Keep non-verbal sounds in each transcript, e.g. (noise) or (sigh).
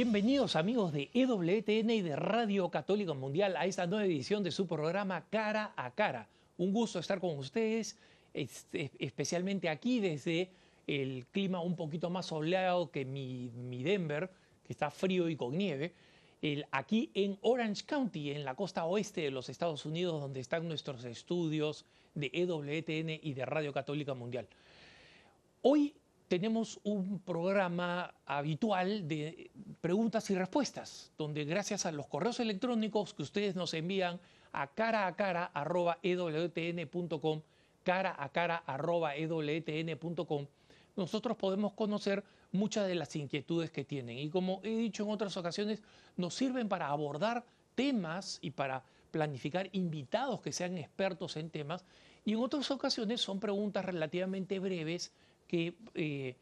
Bienvenidos amigos de EWTN y de Radio Católica Mundial a esta nueva edición de su programa Cara a Cara. Un gusto estar con ustedes, especialmente aquí desde el clima un poquito más soleado que mi, Denver, que está frío y con nieve. aquí en Orange County, en la costa oeste de los Estados Unidos, donde están nuestros estudios de EWTN y de Radio Católica Mundial. Hoy tenemos un programa habitual de preguntas y respuestas, donde gracias a los correos electrónicos que ustedes nos envían a cara a cara cara a cara nosotros podemos conocer muchas de las inquietudes que tienen. Y como he dicho en otras ocasiones, nos sirven para abordar temas y para planificar invitados que sean expertos en temas. Y en otras ocasiones son preguntas relativamente breves que eh,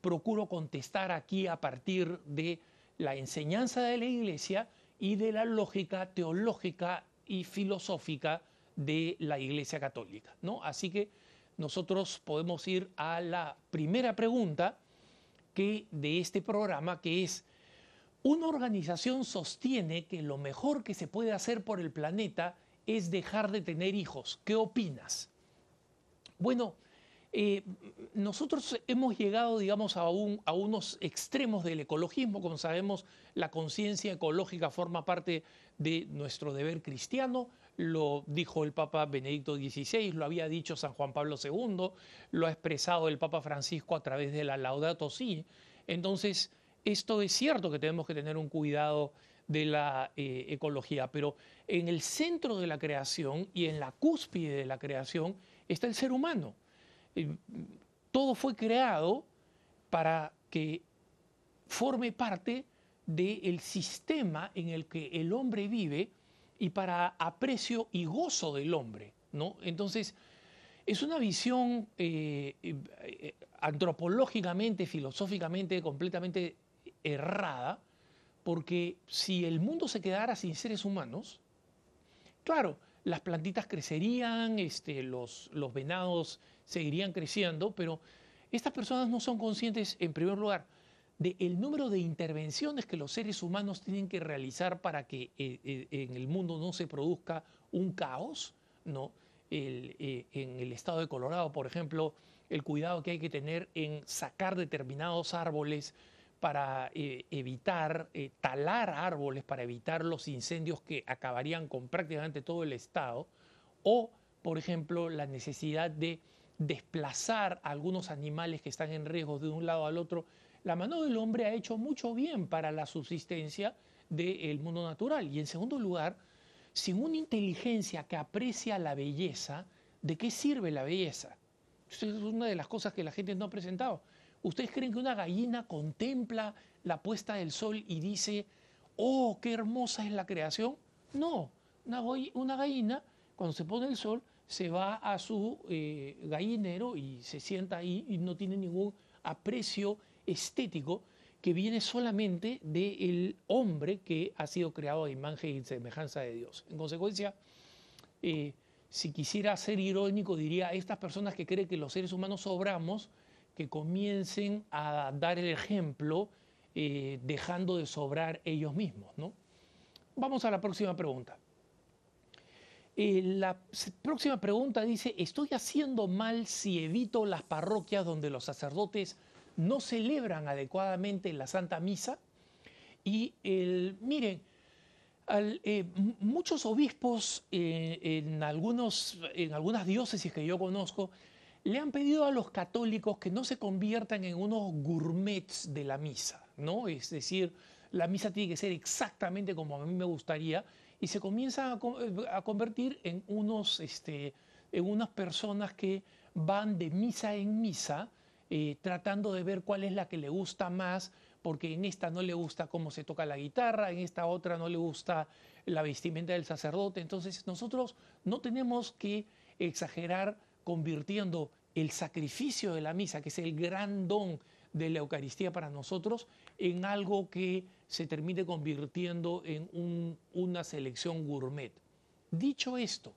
procuro contestar aquí a partir de la enseñanza de la Iglesia y de la lógica teológica y filosófica de la Iglesia Católica. ¿no? Así que nosotros podemos ir a la primera pregunta que, de este programa, que es, una organización sostiene que lo mejor que se puede hacer por el planeta es dejar de tener hijos. ¿Qué opinas? Bueno, eh, nosotros hemos llegado, digamos, a, a, unos extremos del ecologismo. Como sabemos, la conciencia ecológica forma parte de nuestro deber cristiano. Lo dijo el Papa Benedicto XVI, lo había dicho San Juan Pablo II, lo ha expresado el Papa Francisco a través de la Laudato Si. Entonces, esto es cierto que tenemos que tener un cuidado de la eh, ecología, pero en el centro de la creación y en la cúspide de la creación está el ser humano todo fue creado para que forme parte del sistema en el que el hombre vive y para aprecio y gozo del hombre. ¿no? Entonces, es una visión eh, eh, antropológicamente, filosóficamente completamente errada, porque si el mundo se quedara sin seres humanos, claro, las plantitas crecerían, este, los, los venados seguirían creciendo, pero estas personas no son conscientes, en primer lugar, del número de intervenciones que los seres humanos tienen que realizar para que eh, eh, en el mundo no se produzca un caos, ¿no? Eh, en el estado de Colorado, por ejemplo, el cuidado que hay que tener en sacar determinados árboles para evitar, talar árboles para evitar los incendios que acabarían con prácticamente todo el estado, o, por ejemplo, la necesidad de desplazar a algunos animales que están en riesgo de un lado al otro, la mano del hombre ha hecho mucho bien para la subsistencia del mundo natural. Y en segundo lugar, sin una inteligencia que aprecia la belleza, ¿de qué sirve la belleza? Esto es una de las cosas que la gente no ha presentado. ¿Ustedes creen que una gallina contempla la puesta del sol y dice, oh, qué hermosa es la creación? No, una, una gallina, cuando se pone el sol, se va a su eh, gallinero y se sienta ahí y no tiene ningún aprecio estético que viene solamente del hombre que ha sido creado a imagen y semejanza de Dios. En consecuencia, eh, si quisiera ser irónico, diría estas personas que creen que los seres humanos sobramos, que comiencen a dar el ejemplo eh, dejando de sobrar ellos mismos. ¿no? Vamos a la próxima pregunta. La próxima pregunta dice, ¿estoy haciendo mal si evito las parroquias donde los sacerdotes no celebran adecuadamente la Santa Misa? Y miren, eh, muchos obispos eh, en, algunos, en algunas diócesis que yo conozco le han pedido a los católicos que no se conviertan en unos gourmets de la misa, ¿no? Es decir, la misa tiene que ser exactamente como a mí me gustaría y se comienza eh, a, convertir en, unos, este, en unas personas que van de misa en misa eh, tratando de ver cuál es la que le gusta más, porque en esta no le gusta cómo se toca la guitarra, en esta otra no le gusta la vestimenta del sacerdote. Entonces nosotros no tenemos que exagerar convirtiendo el sacrificio de la misa, que es el gran don de la Eucaristía para nosotros, en algo que se termine convirtiendo en una selección gourmet. Dicho esto,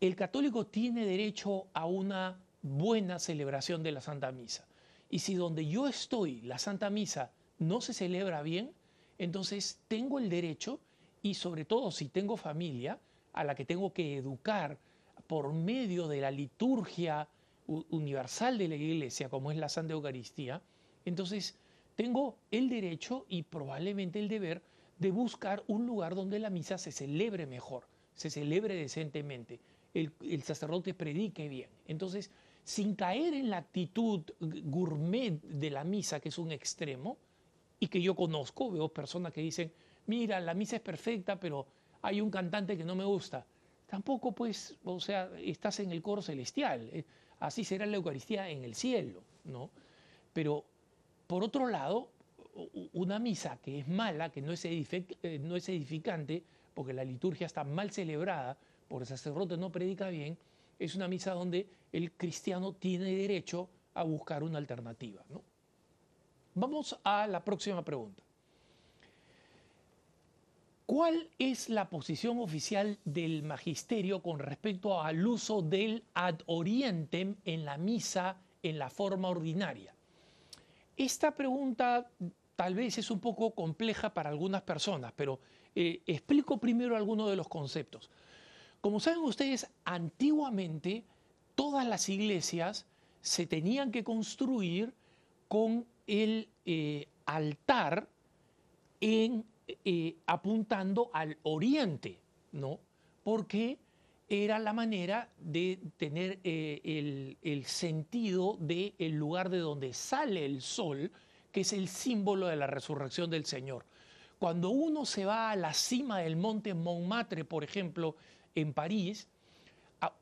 el católico tiene derecho a una buena celebración de la Santa Misa. Y si donde yo estoy, la Santa Misa, no se celebra bien, entonces tengo el derecho y sobre todo si tengo familia a la que tengo que educar por medio de la liturgia universal de la iglesia, como es la Santa Eucaristía, entonces tengo el derecho y probablemente el deber de buscar un lugar donde la misa se celebre mejor, se celebre decentemente, el, sacerdote predique bien. Entonces, sin caer en la actitud gourmet de la misa, que es un extremo, y que yo conozco, veo personas que dicen, mira, la misa es perfecta, pero hay un cantante que no me gusta. Tampoco, pues, o sea, estás en el coro celestial. Así será la Eucaristía en el cielo, ¿no? Pero, por otro lado, una misa que es mala, que no es, eh, no es edificante, porque la liturgia está mal celebrada, porque el sacerdote no predica bien, es una misa donde el cristiano tiene derecho a buscar una alternativa. ¿no? Vamos a la próxima pregunta. ¿Cuál es la posición oficial del magisterio con respecto al uso del ad orientem en la misa en la forma ordinaria? Esta pregunta tal vez es un poco compleja para algunas personas, pero eh, explico primero algunos de los conceptos. Como saben ustedes, antiguamente todas las iglesias se tenían que construir con el eh, altar en, eh, apuntando al oriente, ¿no? Porque era la manera de tener el, el, sentido del el lugar de donde sale el sol, que es el símbolo de la resurrección del Señor. Cuando uno se va a la cima del monte Montmartre, por ejemplo, en París,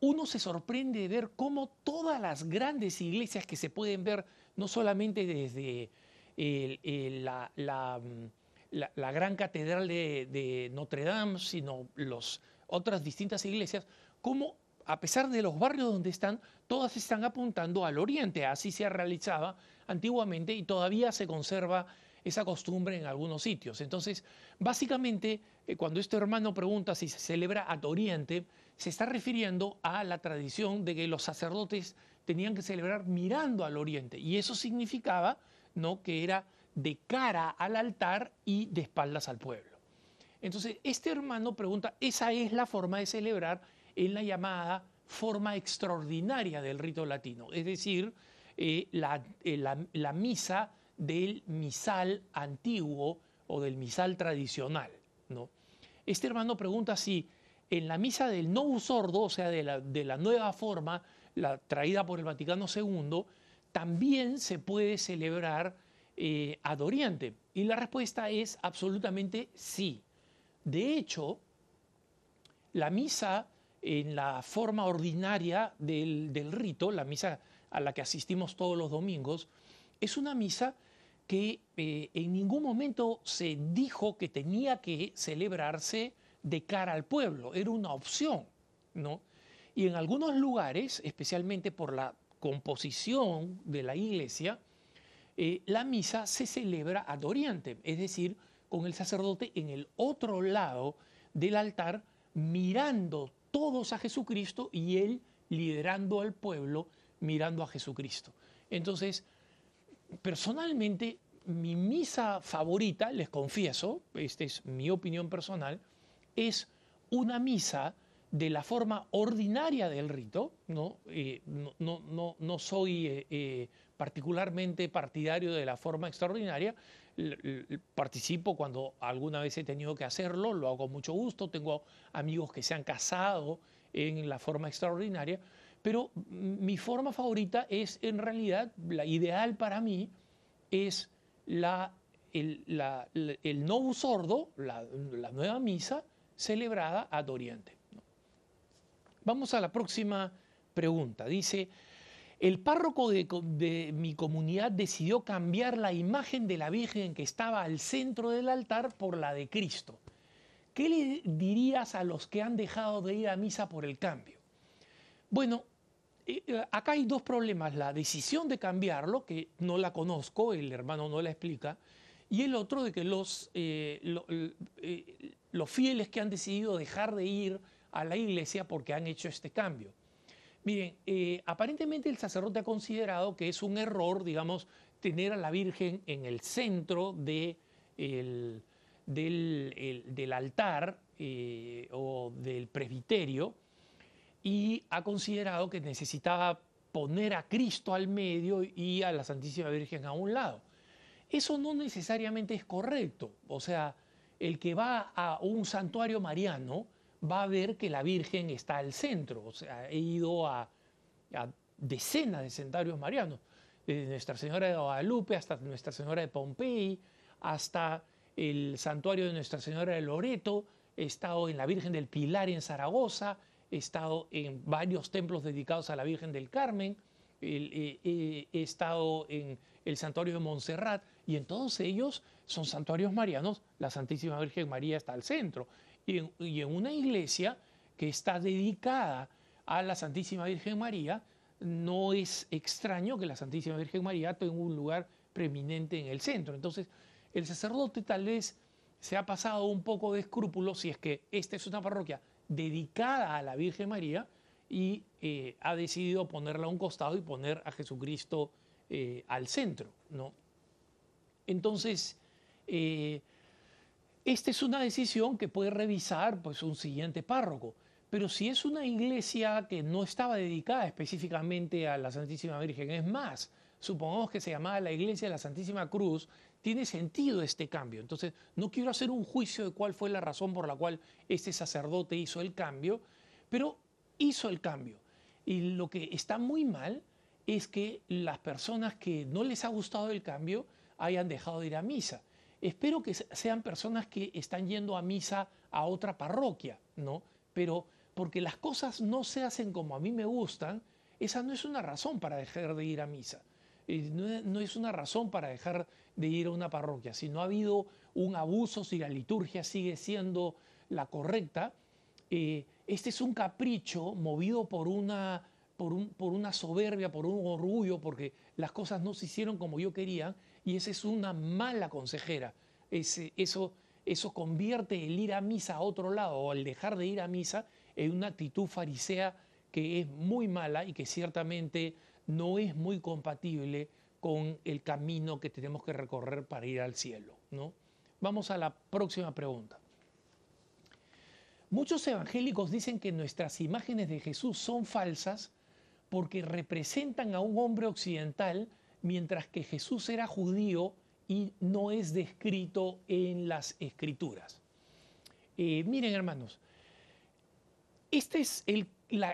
uno se sorprende de ver cómo todas las grandes iglesias que se pueden ver, no solamente desde la, gran catedral de, Notre Dame, sino las otras distintas iglesias, cómo a pesar de los barrios donde están, todas están apuntando al oriente. Así se realizaba antiguamente y todavía se conserva esa costumbre en algunos sitios. Entonces, básicamente, eh, cuando este hermano pregunta si se celebra a oriente, se está refiriendo a la tradición de que los sacerdotes tenían que celebrar mirando al oriente. Y eso significaba ¿no? que era de cara al altar y de espaldas al pueblo. Entonces, este hermano pregunta, ¿esa es la forma de celebrar en la llamada forma extraordinaria del rito latino? Es decir, eh, eh, la, misa del misal antiguo o del misal tradicional. ¿no? Este hermano pregunta si en la misa del no sordo, o sea, de la, nueva forma, la traída por el Vaticano II, también se puede celebrar eh. Y la respuesta es absolutamente sí. De hecho, la misa en la forma ordinaria del, del rito, la misa a la que asistimos todos los domingos, es una misa que eh, en ningún momento se dijo que tenía que celebrarse de cara al pueblo, era una opción, ¿no? Y en algunos lugares, especialmente por la composición de la iglesia, eh, la misa se celebra ad oriente, es decir, con el sacerdote en el otro lado del altar, mirando todos a Jesucristo y él liderando al pueblo mirando a Jesucristo. Entonces, personalmente, mi misa favorita, les confieso, esta es mi opinión personal, es una misa de la forma ordinaria del rito, no, eh, no, no, soy eh, eh, particularmente partidario de la forma extraordinaria, participo cuando alguna vez he tenido que hacerlo, lo hago con mucho gusto, tengo amigos que se han casado en la forma extraordinaria, pero mi forma favorita es, en realidad, la ideal para mí es la, el, el sordo, la, nueva misa celebrada ad oriente. Vamos a la próxima pregunta. Dice, el párroco de, mi comunidad decidió cambiar la imagen de la Virgen que estaba al centro del altar por la de Cristo. ¿Qué le dirías a los que han dejado de ir a misa por el cambio? Bueno, eh, eh, acá hay dos problemas, la decisión de cambiarlo, que no la conozco, el hermano no la explica, y el otro de que los, eh, los fieles que han decidido dejar de ir a la iglesia porque han hecho este cambio. Miren, aparentemente el sacerdote ha considerado que es un error, digamos, tener a la Virgen en el centro de el- del, el- del altar eh, o del presbiterio y ha considerado que necesitaba poner a Cristo al medio y a la Santísima Virgen a un lado. Eso no necesariamente es correcto. O sea, el que va a un santuario mariano va a ver que la Virgen está al centro. O sea, he ido a, decenas de santuarios marianos, desde Nuestra Señora de Guadalupe hasta Nuestra Señora de Pompey, hasta el santuario de Nuestra Señora de Loreto, he estado en la Virgen del Pilar en Zaragoza, he estado en varios templos dedicados a la Virgen del Carmen, eh, eh, he estado en el santuario de Montserrat y en todos ellos son santuarios marianos, la Santísima Virgen María está al centro. Y en, una iglesia que está dedicada a la Santísima Virgen María, no es extraño que la Santísima Virgen María tenga un lugar preeminente en el centro. Entonces, el sacerdote tal vez se ha pasado un poco de escrúpulo si es que esta es una parroquia dedicada a la Virgen María y eh, ha decidido ponerla a un costado y poner a Jesucristo eh, al centro, ¿no? Entonces, eh, esta es una decisión que puede revisar pues, un siguiente párroco. Pero si es una iglesia que no estaba dedicada específicamente a la Santísima Virgen, es más, supongamos que se llamaba la iglesia de la Santísima Cruz, tiene sentido este cambio. Entonces, no quiero hacer un juicio de cuál fue la razón por la cual este sacerdote hizo el cambio, pero hizo el cambio. Y lo que está muy mal es que las personas que no les ha gustado el cambio hayan dejado de ir a misa. Espero que se- sean personas que están yendo a misa a otra parroquia, ¿no? Pero porque las cosas no se hacen como a mí me gustan, esa no es una razón para dejar de ir a misa. Eh, No es- no es una razón para dejar de ir a una parroquia. Si no ha habido un abuso, si la liturgia sigue siendo la correcta, eh, este es un capricho movido por una, por, un- por una soberbia, por un orgullo, porque las cosas no se hicieron como yo quería, y esa es una mala consejera. Eso, eso convierte el ir a misa a otro lado o el dejar de ir a misa en una actitud farisea que es muy mala y que ciertamente no es muy compatible con el camino que tenemos que recorrer para ir al cielo. ¿no? Vamos a la próxima pregunta. Muchos evangélicos dicen que nuestras imágenes de Jesús son falsas porque representan a un hombre occidental mientras que Jesús era judío y no es descrito en las escrituras. Eh, miren hermanos, este es el,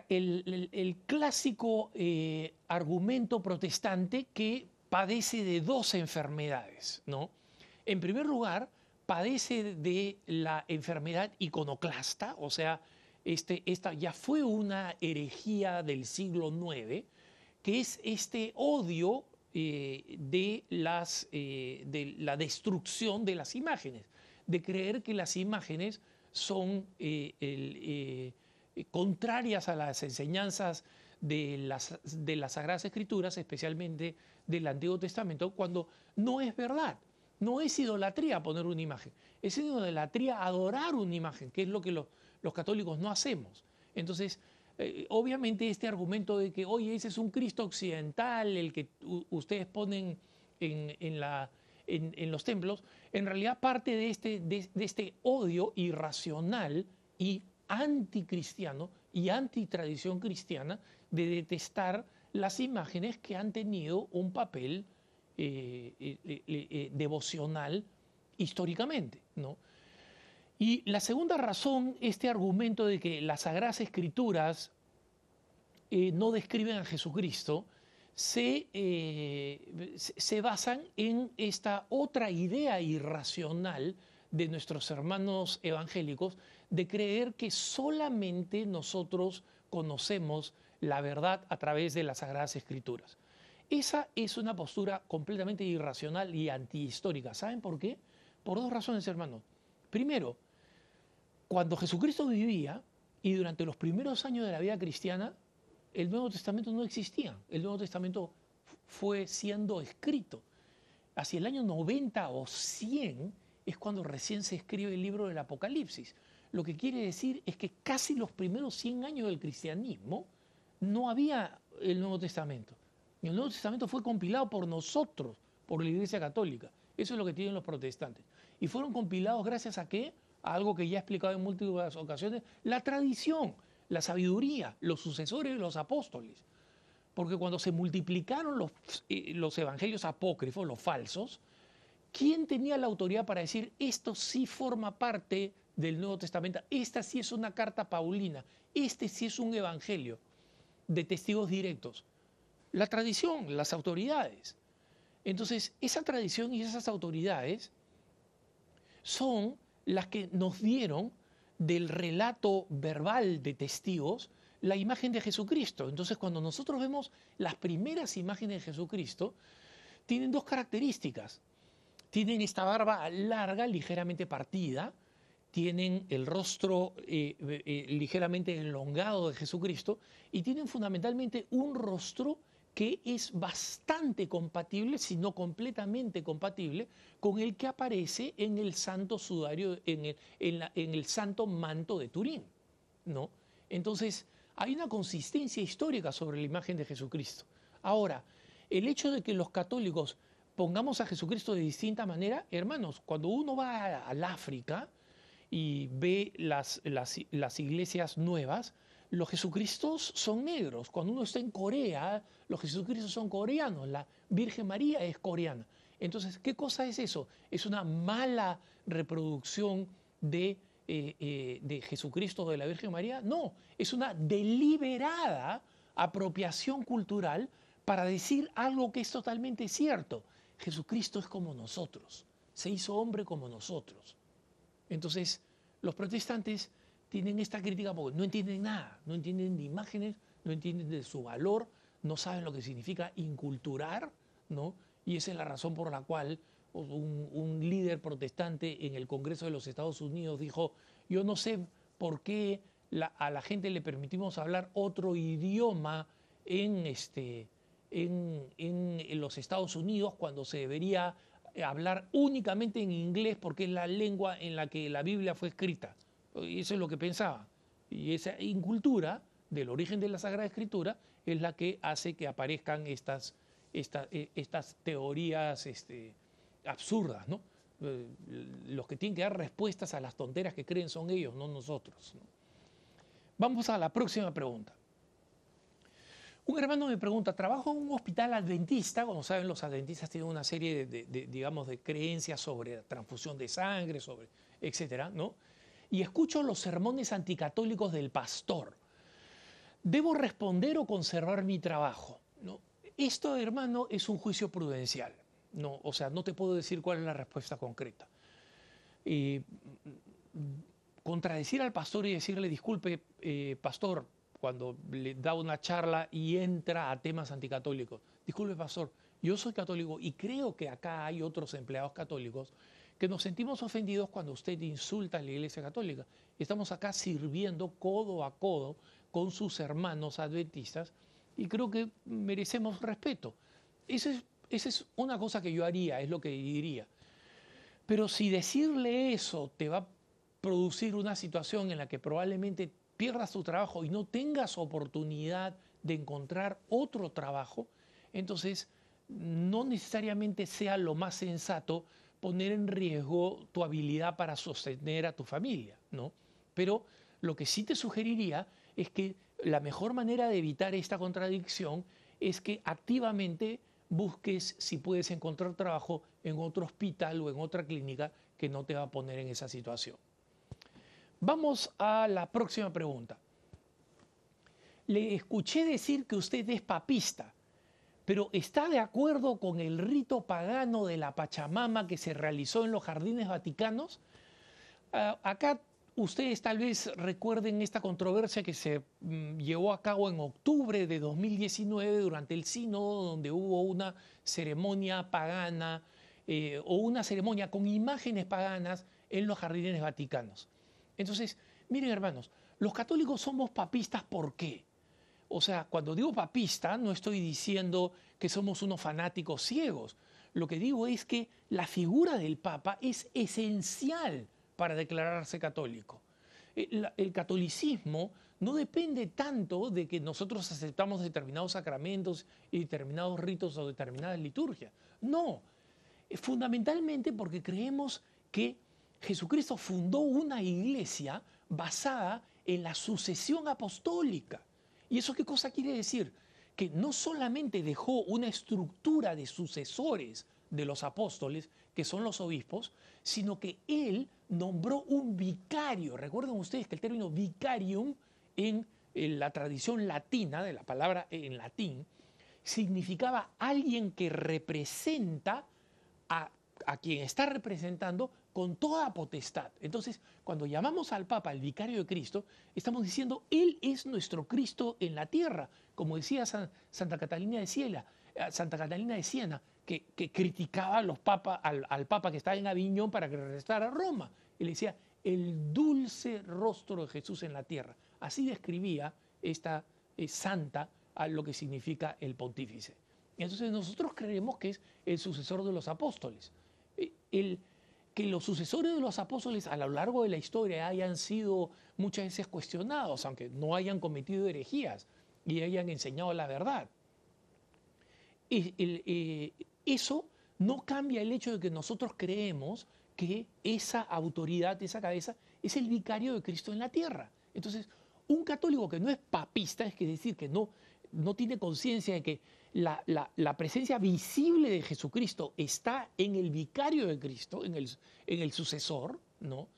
el- el clásico eh, argumento protestante que padece de dos enfermedades, ¿no? En primer lugar, padece de la enfermedad iconoclasta, o sea, este, esta ya fue una herejía del siglo IX, que es este odio eh, de, las, eh, de la destrucción de las imágenes, de creer que las imágenes son eh, contrarias a las enseñanzas de las, de las Sagradas Escrituras, especialmente del Antiguo Testamento, cuando no es verdad. No es idolatría poner una imagen, es idolatría adorar una imagen, que es lo que los católicos no hacemos. Entonces, eh, obviamente este argumento de que, oye, ese es un Cristo occidental, el que ustedes ponen en, en la, en, en los templos, en realidad parte de este, de, este odio irracional y anticristiano y antitradición cristiana de detestar las imágenes que han tenido un papel eh, eh, devocional históricamente. ¿no? Y la segunda razón, este argumento de que las Sagradas Escrituras eh, no describen a Jesucristo, se, eh, se- basan en esta otra idea irracional de nuestros hermanos evangélicos de creer que solamente nosotros conocemos la verdad a través de las Sagradas Escrituras. Esa es una postura completamente irracional y antihistórica. ¿Saben por qué? Por dos razones, hermanos. Primero, cuando Jesucristo vivía y durante los primeros años de la vida cristiana, el Nuevo Testamento no existía. El Nuevo Testamento fue siendo escrito. Hacia el año 90 o 100 es cuando recién se escribe el libro del Apocalipsis. Lo que quiere decir es que casi los primeros 100 años del cristianismo no había el Nuevo Testamento. El Nuevo Testamento fue compilado por nosotros, por la Iglesia Católica. Eso es lo que tienen los protestantes. Y fueron compilados gracias a qué? Algo que ya he explicado en múltiples ocasiones, la tradición, la sabiduría, los sucesores de los apóstoles. Porque cuando se multiplicaron los, eh, los evangelios apócrifos, los falsos, ¿quién tenía la autoridad para decir esto sí forma parte del Nuevo Testamento? Esta sí es una carta paulina, este sí es un evangelio de testigos directos. La tradición, las autoridades. Entonces, esa tradición y esas autoridades son las que nos dieron del relato verbal de testigos la imagen de Jesucristo. Entonces, cuando nosotros vemos las primeras imágenes de Jesucristo, tienen dos características. Tienen esta barba larga, ligeramente partida, tienen el rostro eh, eh, ligeramente elongado de Jesucristo y tienen fundamentalmente un rostro que es bastante compatible, si no completamente compatible, con el que aparece en el santo sudario, en el, en el santo manto de Turín. ¿no? Entonces, hay una consistencia histórica sobre la imagen de Jesucristo. Ahora, el hecho de que los católicos pongamos a Jesucristo de distinta manera, hermanos, cuando uno va al África y ve las, las, las iglesias nuevas, los Jesucristos son negros. Cuando uno está en Corea, los Jesucristos son coreanos. La Virgen María es coreana. Entonces, ¿qué cosa es eso? ¿Es una mala reproducción de, eh, eh, de Jesucristo de la Virgen María? No, es una deliberada apropiación cultural para decir algo que es totalmente cierto. Jesucristo es como nosotros, se hizo hombre como nosotros. Entonces, los protestantes tienen esta crítica porque no entienden nada, no entienden de imágenes, no entienden de su valor, no saben lo que significa inculturar, ¿no? Y esa es la razón por la cual un, líder protestante en el Congreso de los Estados Unidos dijo, yo no sé por qué a la gente le permitimos hablar otro idioma en, este, en los Estados Unidos cuando se debería hablar únicamente en inglés porque es la lengua en la que la Biblia fue escrita. Eso es lo que pensaba. Y esa incultura del origen de la Sagrada Escritura es la que hace que aparezcan estas, estas, eh, estas teorías este, absurdas, ¿no? Eh, los que tienen que dar respuestas a las tonteras que creen son ellos, no nosotros. Vamos a la próxima pregunta. Un hermano me pregunta, trabajo en un hospital adventista, como saben los adventistas tienen una serie de, de digamos, de creencias sobre transfusión de sangre, sobre, etcétera, ¿no? Y escucho los sermones anticatólicos del pastor. ¿Debo responder o conservar mi trabajo? Esto, hermano, es un juicio prudencial. No, o sea, no te puedo decir cuál es la respuesta concreta. contradecir al pastor y decirle, disculpe, eh, pastor, cuando le da una charla y entra a temas anticatólicos, disculpe, pastor, yo soy católico y creo que acá hay otros empleados católicos que nos sentimos ofendidos cuando usted insulta a la Iglesia Católica. Estamos acá sirviendo codo a codo con sus hermanos adventistas y creo que merecemos respeto. Esa es, esa es una cosa que yo haría, es lo que diría. Pero si decirle eso te va a producir una situación en la que probablemente pierdas tu trabajo y no tengas oportunidad de encontrar otro trabajo, entonces no necesariamente sea lo más sensato poner en riesgo tu habilidad para sostener a tu familia, ¿no? Pero lo que sí te sugeriría es que la mejor manera de evitar esta contradicción es que activamente busques si puedes encontrar trabajo en otro hospital o en otra clínica que no te va a poner en esa situación. Vamos a la próxima pregunta. Le escuché decir que usted es papista pero ¿está de acuerdo con el rito pagano de la Pachamama que se realizó en los jardines vaticanos? Ah, acá ustedes tal vez recuerden esta controversia que se mm, llevó a cabo en octubre de 2019 durante el sínodo, donde hubo una ceremonia pagana eh, o una ceremonia con imágenes paganas en los jardines vaticanos. Entonces, miren hermanos, los católicos somos papistas, ¿por qué? O sea, cuando digo papista, no estoy diciendo que somos unos fanáticos ciegos. Lo que digo es que la figura del Papa es esencial para declararse católico. El, eh, el, catolicismo no depende tanto de que nosotros aceptamos determinados sacramentos y determinados ritos o determinadas liturgias. No, fundamentalmente porque creemos que Jesucristo fundó una iglesia basada en la sucesión apostólica. ¿Y eso qué cosa quiere decir? Que no solamente dejó una estructura de sucesores de los apóstoles, que son los obispos, sino que él nombró un vicario. Recuerden ustedes que el término vicarium en, la tradición latina, de la palabra en latín, significaba alguien que representa a, quien está representando con toda potestad. Entonces, cuando llamamos al Papa el vicario de Cristo, estamos diciendo, Él es nuestro Cristo en la tierra, como decía Santa Catalina de Siena, eh, Santa Catalina de Siena, que, criticaba a los al, Papa que estaba en Aviñón para que regresara a Roma. Y le decía, el dulce rostro de Jesús en la tierra. Así describía esta eh, santa a lo que significa el pontífice. Entonces nosotros creemos que es el sucesor de los apóstoles. Eh, el, que los sucesores de los apóstoles a lo largo de la historia hayan sido muchas veces cuestionados, aunque no hayan cometido herejías y hayan enseñado la verdad. Eh, eso no cambia el hecho de que nosotros creemos que esa autoridad, esa cabeza, es el vicario de Cristo en la tierra. Entonces, un católico que no es papista, es decir, que no, no tiene conciencia de que la, presencia visible de Jesucristo está en el vicario de Cristo, en el, en el sucesor, ¿no?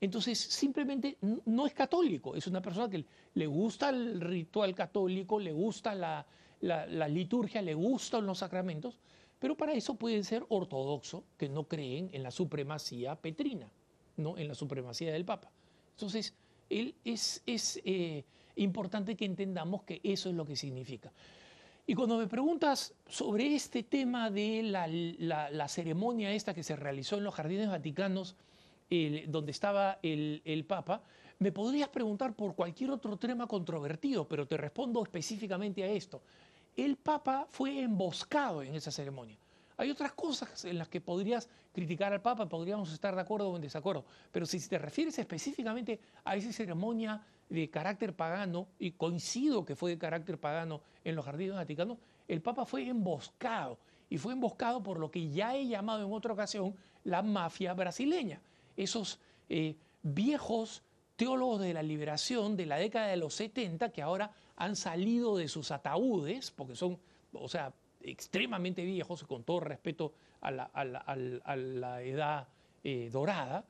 Entonces, simplemente no es católico, es una persona que le gusta el ritual católico, le gusta la, la, liturgia, le gustan los sacramentos, pero para eso puede ser ortodoxo, que no creen en la supremacía petrina, ¿no? en la supremacía del Papa. Entonces, es, es eh, importante que entendamos que eso es lo que significa. Y cuando me preguntas sobre este tema de la, ceremonia esta que se realizó en los jardines vaticanos, donde estaba el, el, Papa, me podrías preguntar por cualquier otro tema controvertido, pero te respondo específicamente a esto. El Papa fue emboscado en esa ceremonia. Hay otras cosas en las que podrías criticar al Papa, podríamos estar de acuerdo o en desacuerdo, pero si te refieres específicamente a esa ceremonia de carácter pagano, y coincido que fue de carácter pagano en los jardines vaticanos, el Papa fue emboscado, y fue emboscado por lo que ya he llamado en otra ocasión la mafia brasileña. Esos eh, viejos teólogos de la liberación de la década de los 70 que ahora han salido de sus ataúdes, porque son, o sea, extremadamente viejos, con todo respeto a la, edad eh, dorada,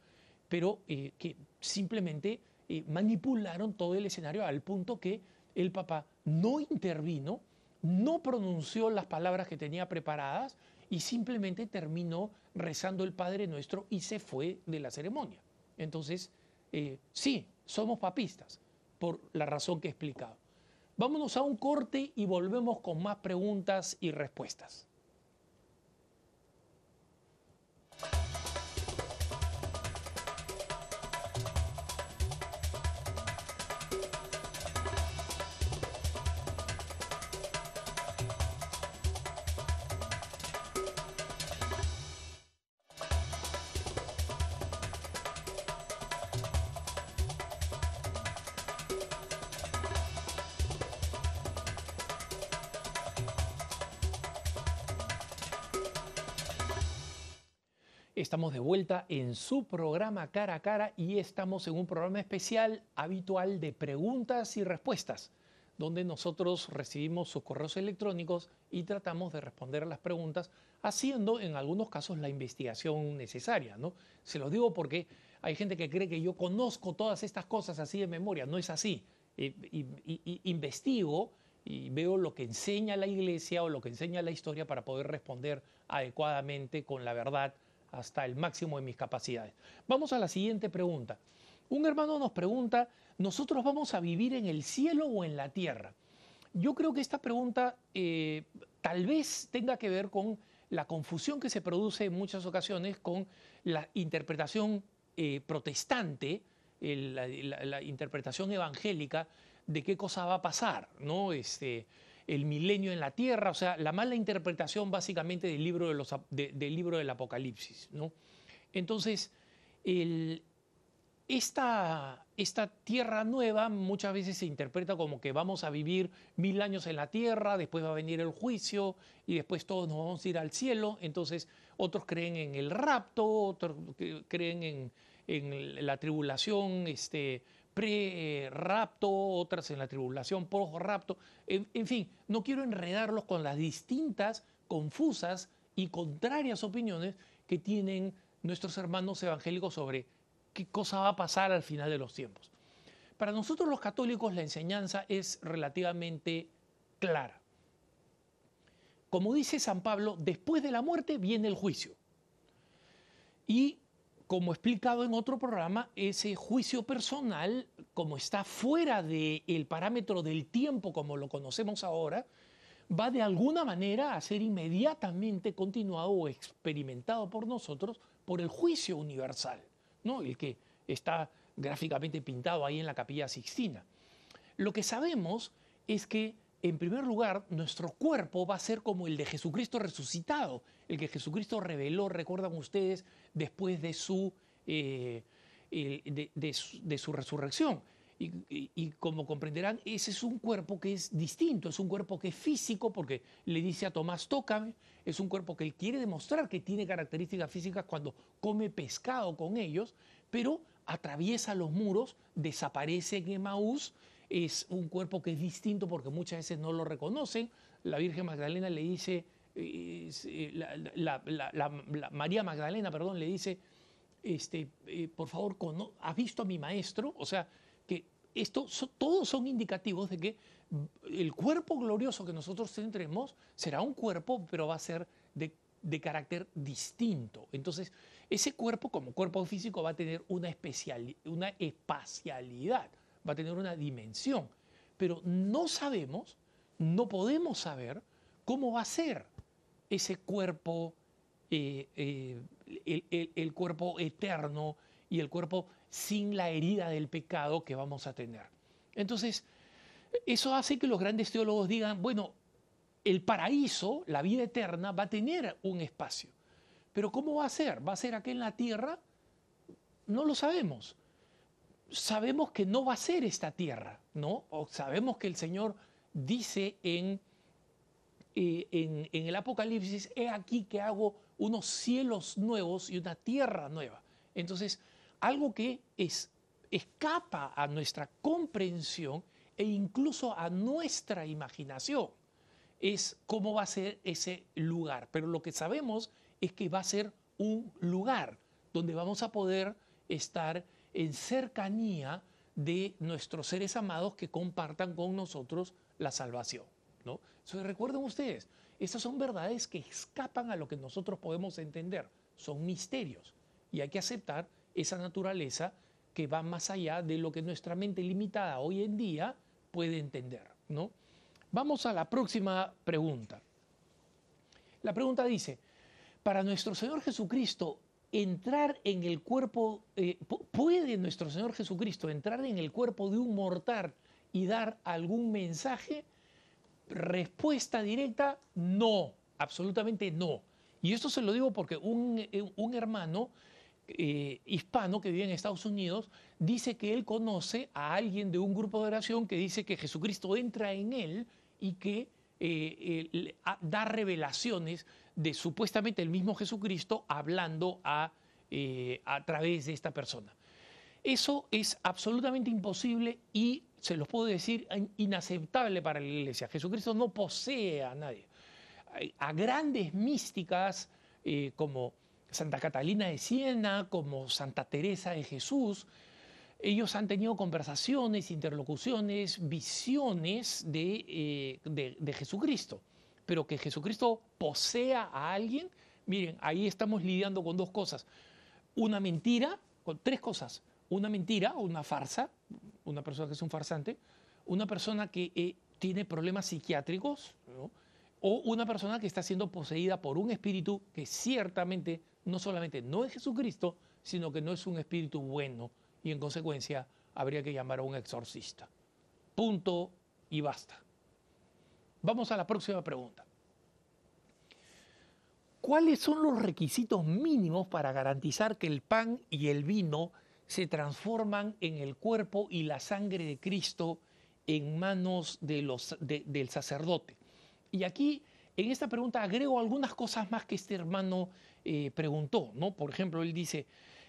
pero eh, que simplemente eh, manipularon todo el escenario al punto que el Papa no intervino, no pronunció las palabras que tenía preparadas y simplemente terminó rezando el Padre Nuestro y se fue de la ceremonia. Entonces, sí, somos papistas, por la razón que he explicado. Vámonos a un corte y volvemos con más preguntas y respuestas. Estamos de vuelta en su programa Cara a Cara y estamos en un programa especial habitual de preguntas y respuestas, donde nosotros recibimos sus correos electrónicos y tratamos de responder a las preguntas, haciendo en algunos casos la investigación necesaria. ¿no? Se lo digo porque hay gente que cree que yo conozco todas estas cosas así de memoria. No es así. Eh, investigo y veo lo que enseña la iglesia o lo que enseña la historia para poder responder adecuadamente con la verdad hasta el máximo de mis capacidades. Vamos a la siguiente pregunta. Un hermano nos pregunta, ¿nosotros vamos a vivir en el cielo o en la tierra? Yo creo que esta pregunta eh, tal vez tenga que ver con la confusión que se produce en muchas ocasiones con la interpretación eh, protestante, la, interpretación evangélica de qué cosa va a pasar, ¿no? Este, el milenio en la tierra, o sea, la mala interpretación básicamente del libro, del, libro del Apocalipsis. ¿no? Entonces, esta, esta tierra nueva muchas veces se interpreta como que vamos a vivir mil años en la tierra, después va a venir el juicio y después todos nos vamos a ir al cielo. Entonces otros creen en el rapto, otros creen en, en la tribulación este, pre-rapto, otras en la tribulación post-rapto. En, en fin, no quiero enredarlos con las distintas, confusas y contrarias opiniones que tienen nuestros hermanos evangélicos sobre qué cosa va a pasar al final de los tiempos. Para nosotros los católicos la enseñanza es relativamente clara. Como dice San Pablo, después de la muerte viene el juicio. Y como he explicado en otro programa, ese juicio personal, como está fuera del parámetro del tiempo como lo conocemos ahora, va de alguna manera a ser inmediatamente continuado o experimentado por nosotros por el juicio universal. ¿no? el que está gráficamente pintado ahí en la capilla Sixtina. Lo que sabemos es que, en primer lugar, nuestro cuerpo va a ser como el de Jesucristo resucitado, el que Jesucristo reveló, recuerdan ustedes, después de su, eh, de, su resurrección. Y, como comprenderán, ese es un cuerpo que es distinto, es un cuerpo que es físico, porque le dice a Tomás, tócame, es un cuerpo que él quiere demostrar que tiene características físicas cuando come pescado con ellos, pero atraviesa los muros, desaparece en Emaús, es un cuerpo que es distinto porque muchas veces no lo reconocen. La Virgen Magdalena le dice, eh, la, María Magdalena, perdón, le dice, este, eh, por favor, ¿has visto a mi maestro? O sea, que esto todos son indicativos de que el cuerpo glorioso que nosotros tendremos será un cuerpo, pero va a ser de, carácter distinto. Entonces, ese cuerpo, como cuerpo físico, va a tener una, especial, una espacialidad, va a tener una dimensión. Pero no sabemos, no podemos saber cómo va a ser ese cuerpo, eh, eh, el cuerpo eterno y el cuerpo sin la herida del pecado que vamos a tener. Entonces, eso hace que los grandes teólogos digan, bueno, el paraíso, la vida eterna, va a tener un espacio. Pero ¿cómo va a ser? ¿Va a ser aquí en la tierra? No lo sabemos. Sabemos que no va a ser esta tierra, ¿no? O sabemos que el Señor dice en, eh, en, en el Apocalipsis, he aquí que hago unos cielos nuevos y una tierra nueva. Entonces, algo que es, escapa a nuestra comprensión e incluso a nuestra imaginación. Es cómo va a ser ese lugar. Pero lo que sabemos es que va a ser un lugar donde vamos a poder estar en cercanía de nuestros seres amados que compartan con nosotros la salvación. ¿no? recuerden ustedes, estas son verdades que escapan a lo que nosotros podemos entender, son misterios y hay que aceptar esa naturaleza que va más allá de lo que nuestra mente limitada hoy en día puede entender. ¿no? Vamos a la próxima pregunta. La pregunta dice, para nuestro Señor Jesucristo, entrar en el cuerpo, eh, ¿puede nuestro Señor Jesucristo entrar en el cuerpo de un mortal y dar algún mensaje? Respuesta directa, no, absolutamente no. Y esto se lo digo porque un, eh, un hermano eh, hispano que vive en Estados Unidos dice que él conoce a alguien de un grupo de oración que dice que Jesucristo entra en él y que da revelaciones de supuestamente el mismo Jesucristo hablando a, eh, a través de esta persona. Eso es absolutamente imposible y, se los puedo decir, inaceptable para la iglesia. Jesucristo no posee a nadie. A grandes místicas como Santa Catalina de Siena, como Santa Teresa de Jesús, ellos han tenido conversaciones, interlocuciones, visiones de, eh, de, Jesucristo. Pero que Jesucristo posea a alguien, miren, ahí estamos lidiando con dos cosas. Una mentira, con tres cosas. Una mentira, una farsa, una persona que es un farsante, una persona que eh, tiene problemas psiquiátricos, o una persona que está siendo poseída por un espíritu que ciertamente no solamente no es Jesucristo, sino que no es un espíritu bueno y en consecuencia habría que llamar a un exorcista. Punto y basta. Vamos a la próxima pregunta. ¿Cuáles son los requisitos mínimos para garantizar que el pan y el vino se transforman en el cuerpo y la sangre de Cristo en manos de los, del sacerdote. Y aquí, en esta pregunta, agrego algunas cosas más que este hermano eh, preguntó. ¿no? Por ejemplo, él dice,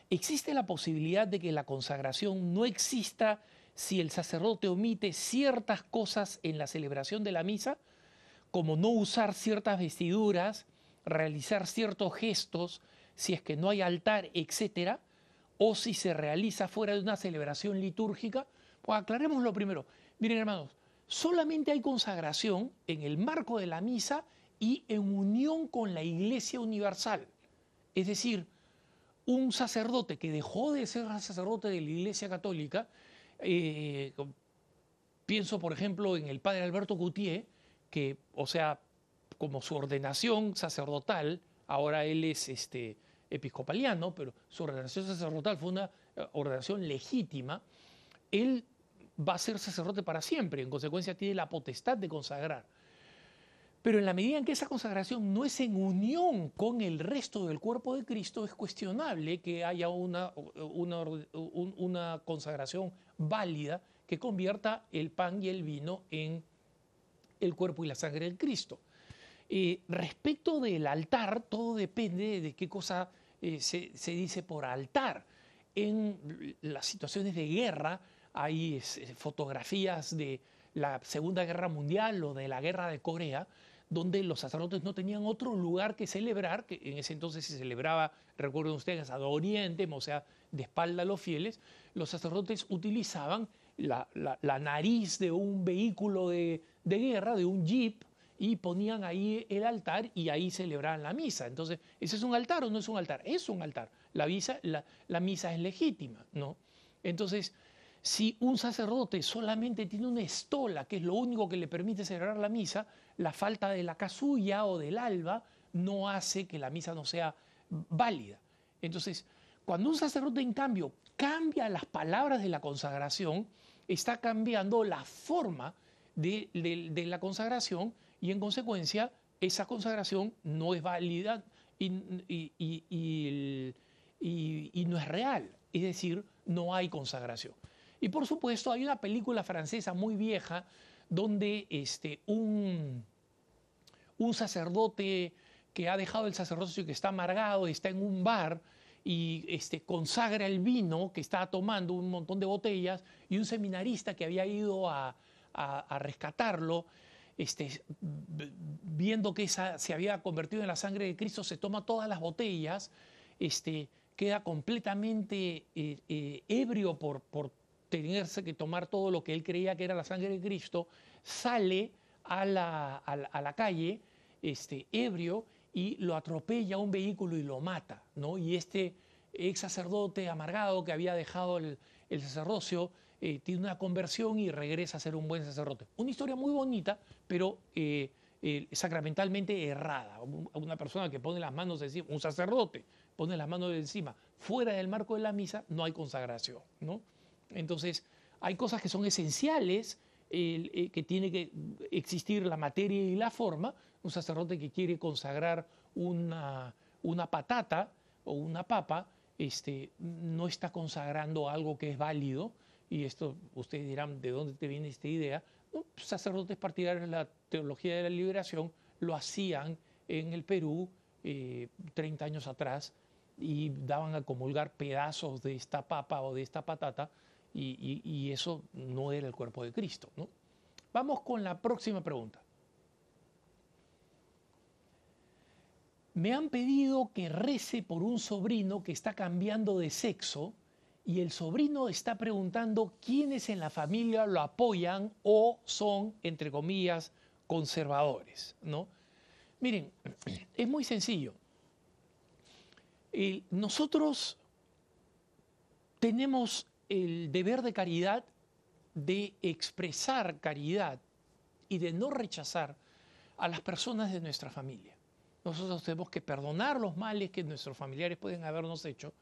¿existe la posibilidad de que la consagración no exista si el sacerdote omite ciertas cosas en la celebración de la misa, como no usar ciertas vestiduras, realizar ciertos gestos, si es que no hay altar, etcétera, o si se realiza fuera de una celebración litúrgica? Pues aclaremos lo primero. Miren, hermanos, solamente hay consagración en el marco de la misa y en unión con la Iglesia Universal. Es decir, un sacerdote que dejó de ser sacerdote de la Iglesia Católica, eh, pienso por ejemplo en el padre Alberto Gutiérrez, que, o sea, como su ordenación sacerdotal, ahora él es este, episcopaliano, pero su ordenación sacerdotal fue una eh, ordenación legítima, él va a ser sacerdote para siempre, en consecuencia tiene la potestad de consagrar. Pero en la medida en que esa consagración no es en unión con el resto del cuerpo de Cristo, es cuestionable que haya una, una, consagración válida que convierta el pan y el vino en el cuerpo y la sangre del Cristo. Eh, respecto del altar, todo depende de qué cosa eh, se, se, dice por altar. En las situaciones de guerra hay fotografías de la Segunda Guerra Mundial o de la Guerra de Corea, donde los sacerdotes no tenían otro lugar que celebrar, que en ese entonces se celebraba, recuerden ustedes, a Oriente, o sea, de espalda a los fieles, los sacerdotes utilizaban la, nariz de un vehículo de, guerra, de un jeep, y ponían ahí el altar y ahí celebraban la misa. Entonces, ¿ese es un altar o no es un altar? Es un altar. La, la misa es legítima, ¿no? Entonces, si un sacerdote solamente tiene una estola, que es lo único que le permite celebrar la misa, la falta de la casulla o del alba no hace que la misa no sea válida. Entonces, cuando un sacerdote, en cambio, cambia las palabras de la consagración, está cambiando la forma de, la consagración y, en consecuencia, esa consagración no es válida y no es real. Es decir, no hay consagración. Y por supuesto hay una película francesa muy vieja donde este, un, un sacerdote que ha dejado el sacerdocio, que está amargado, está en un bar y este, consagra el vino que está tomando un montón de botellas y un seminarista que había ido a, rescatarlo, este, viendo que esa se había convertido en la sangre de Cristo, se toma todas las botellas, este, queda completamente eh, eh, ebrio por, por tenerse que tomar todo lo que él creía que era la sangre de Cristo, sale a la, a la, calle este, ebrio y lo atropella un vehículo y lo mata. ¿no? Y este ex sacerdote amargado que había dejado el, sacerdocio eh, tiene una conversión y regresa a ser un buen sacerdote. Una historia muy bonita, pero eh, eh, sacramentalmente errada. Una persona que pone las manos encima, un sacerdote pone las manos encima, fuera del marco de la misa, no hay consagración. ¿no? Entonces, hay cosas que son esenciales, eh, que tiene que existir la materia y la forma. Un sacerdote que quiere consagrar una, patata o una papa, este, no está consagrando algo que es válido. Y esto, ustedes dirán, ¿de dónde te viene esta idea? sacerdotes partidarios de la teología de la liberación lo hacían en el Perú 30 eh, años atrás y daban a comulgar pedazos de esta papa o de esta patata y, eso no era el cuerpo de Cristo. ¿no? Vamos con la próxima pregunta. Me han pedido que rece por un sobrino que está cambiando de sexo y el sobrino está preguntando quiénes en la familia lo apoyan o son, entre comillas, conservadores. ¿no? Miren, (clears throat) es muy sencillo. Eh, nosotros tenemos el deber de caridad de expresar caridad y de no rechazar a las personas de nuestra familia. Nosotros tenemos que perdonar los males que nuestros familiares pueden habernos hecho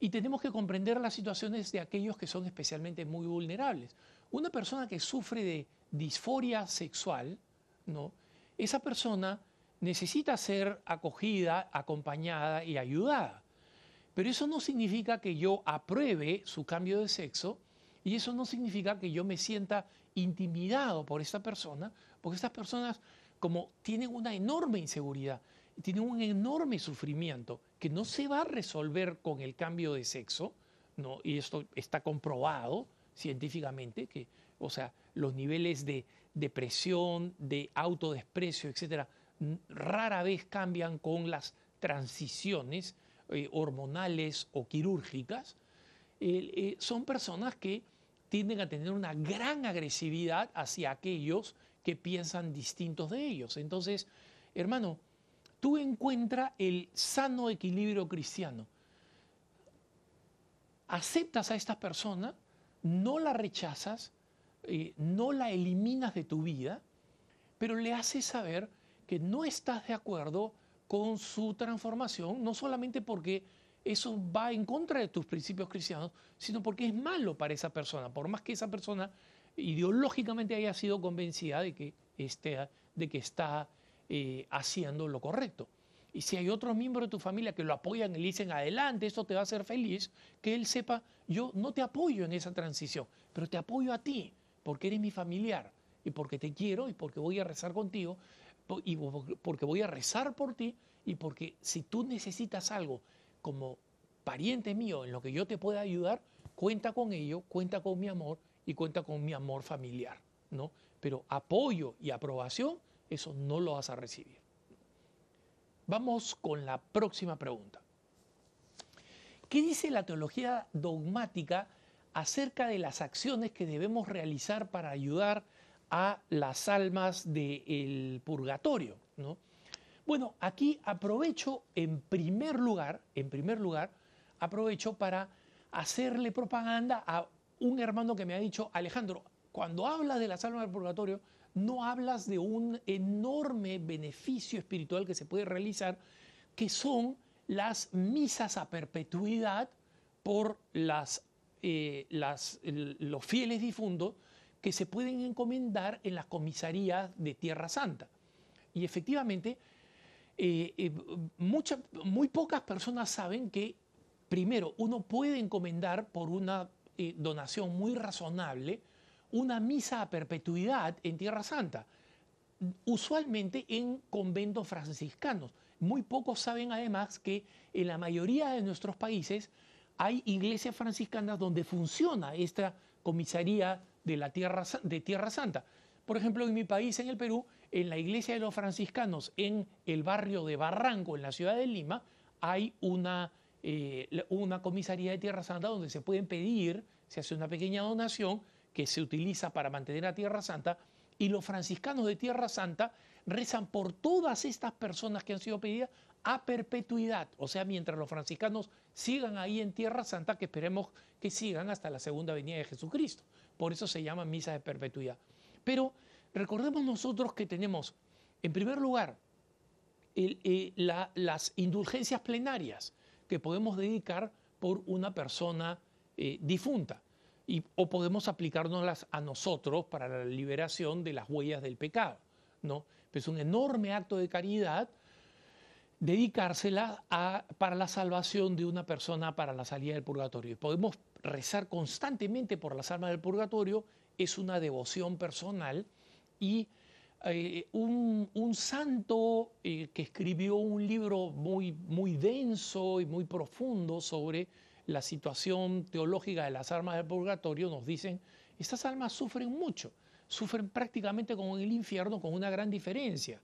y tenemos que comprender las situaciones de aquellos que son especialmente muy vulnerables. Una persona que sufre de disforia sexual, ¿no? esa persona necesita ser acogida, acompañada y ayudada. Pero eso no significa que yo apruebe su cambio de sexo y eso no significa que yo me sienta intimidado por esta persona, porque estas personas como tienen una enorme inseguridad, tienen un enorme sufrimiento que no se va a resolver con el cambio de sexo, ¿no? y esto está comprobado científicamente, que, o sea, los niveles de depresión, de autodesprecio, etcétera, rara vez cambian con las transiciones eh, hormonales o quirúrgicas, eh, son personas que tienden a tener una gran agresividad hacia aquellos que piensan distintos de ellos. Entonces, hermano, tú encuentras el sano equilibrio cristiano. Aceptas a esta persona, no la rechazas, eh, no la eliminas de tu vida, pero le haces saber que no estás de acuerdo con su transformación, no solamente porque eso va en contra de tus principios cristianos, sino porque es malo para esa persona, por más que esa persona ideológicamente haya sido convencida de que, esté, de que está eh, haciendo lo correcto. Y si hay otros miembros de tu familia que lo apoyan y le dicen, adelante, esto te va a hacer feliz, que él sepa, yo no te apoyo en esa transición, pero te apoyo a ti, porque eres mi familiar, y porque te quiero, y porque voy a rezar contigo, y porque voy a rezar por ti, y porque si tú necesitas algo como pariente mío en lo que yo te pueda ayudar, cuenta con ello, cuenta con mi amor y cuenta con mi amor familiar, ¿no? Pero apoyo y aprobación, eso no lo vas a recibir. Vamos con la próxima pregunta. ¿Qué dice la teología dogmática acerca de las acciones que debemos realizar para ayudar a las almas del purgatorio? ¿no? Bueno, aquí aprovecho en primer lugar, en primer lugar, aprovecho para hacerle propaganda a un hermano que me ha dicho, Alejandro, cuando hablas de las almas del purgatorio, no hablas de un enorme beneficio espiritual que se puede realizar, que son las misas a perpetuidad por las, eh, los fieles difuntos que se pueden encomendar en las comisarías de Tierra Santa. Y efectivamente, eh, eh, muy pocas personas saben que, primero, uno puede encomendar por una donación muy razonable una misa a perpetuidad en Tierra Santa, usualmente en conventos franciscanos. Muy pocos saben además que en la mayoría de nuestros países hay iglesias franciscanas donde funciona esta comisaría de la Tierra, de Tierra Santa. Por ejemplo, en mi país, en el Perú, en la iglesia de los franciscanos, en el barrio de Barranco, en la ciudad de Lima, hay una, eh, una comisaría de Tierra Santa donde se pueden pedir, se hace una pequeña donación que se utiliza para mantener a Tierra Santa, y los franciscanos de Tierra Santa rezan por todas estas personas que han sido pedidas a perpetuidad, o sea, mientras los franciscanos sigan ahí en Tierra Santa, que esperemos que sigan hasta la segunda venida de Jesucristo. Por eso se llama misa de perpetuidad. Pero recordemos nosotros que tenemos, en primer lugar, eh, las indulgencias plenarias que podemos dedicar por una persona eh, difunta o podemos aplicárnoslas a nosotros para la liberación de las huellas del pecado. ¿no? Es un enorme acto de caridad dedicársela para la salvación de una persona para la salida del purgatorio. Podemos rezar constantemente por las almas del purgatorio, es una devoción personal y eh, un, santo eh, que escribió un libro muy, muy denso y muy profundo sobre la situación teológica de las almas del purgatorio, nos dicen, estas almas sufren mucho, sufren prácticamente como en el infierno, con una gran diferencia,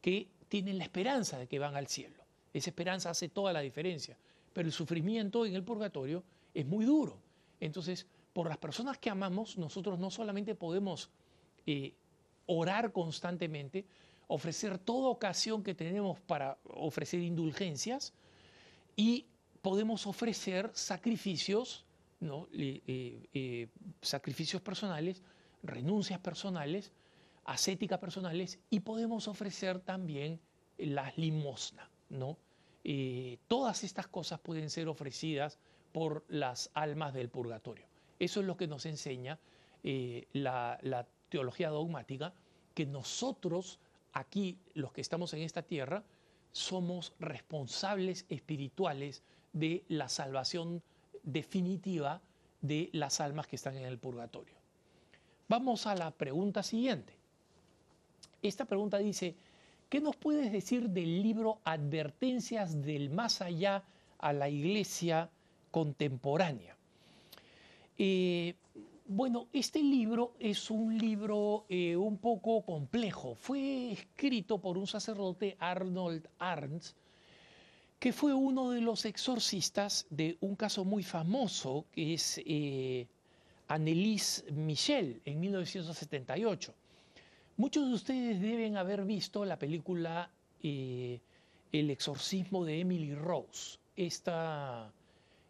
que tienen la esperanza de que van al cielo. Esa esperanza hace toda la diferencia, pero el sufrimiento en el purgatorio es muy duro. Entonces, por las personas que amamos, nosotros no solamente podemos eh, orar constantemente, ofrecer toda ocasión que tenemos para ofrecer indulgencias y podemos ofrecer sacrificios, ¿no? Eh, eh, sacrificios personales, renuncias personales, ascéticas personales y podemos ofrecer también las limosna. ¿no? Eh, todas estas cosas pueden ser ofrecidas por las almas del purgatorio. Eso es lo que nos enseña la, la teología dogmática, que nosotros aquí, los que estamos en esta tierra, somos responsables espirituales de la salvación definitiva de las almas que están en el purgatorio. Vamos a la pregunta siguiente. Esta pregunta dice, ¿qué nos puedes decir del libro Advertencias del Más Allá a la Iglesia Contemporánea? Eh, bueno, este libro es un libro eh, un poco complejo. Fue escrito por un sacerdote, Arnold Arns, que fue uno de los exorcistas de un caso muy famoso, que es eh, Michel, en 1978. Muchos de ustedes deben haber visto la película eh, El exorcismo de Emily Rose. Esta,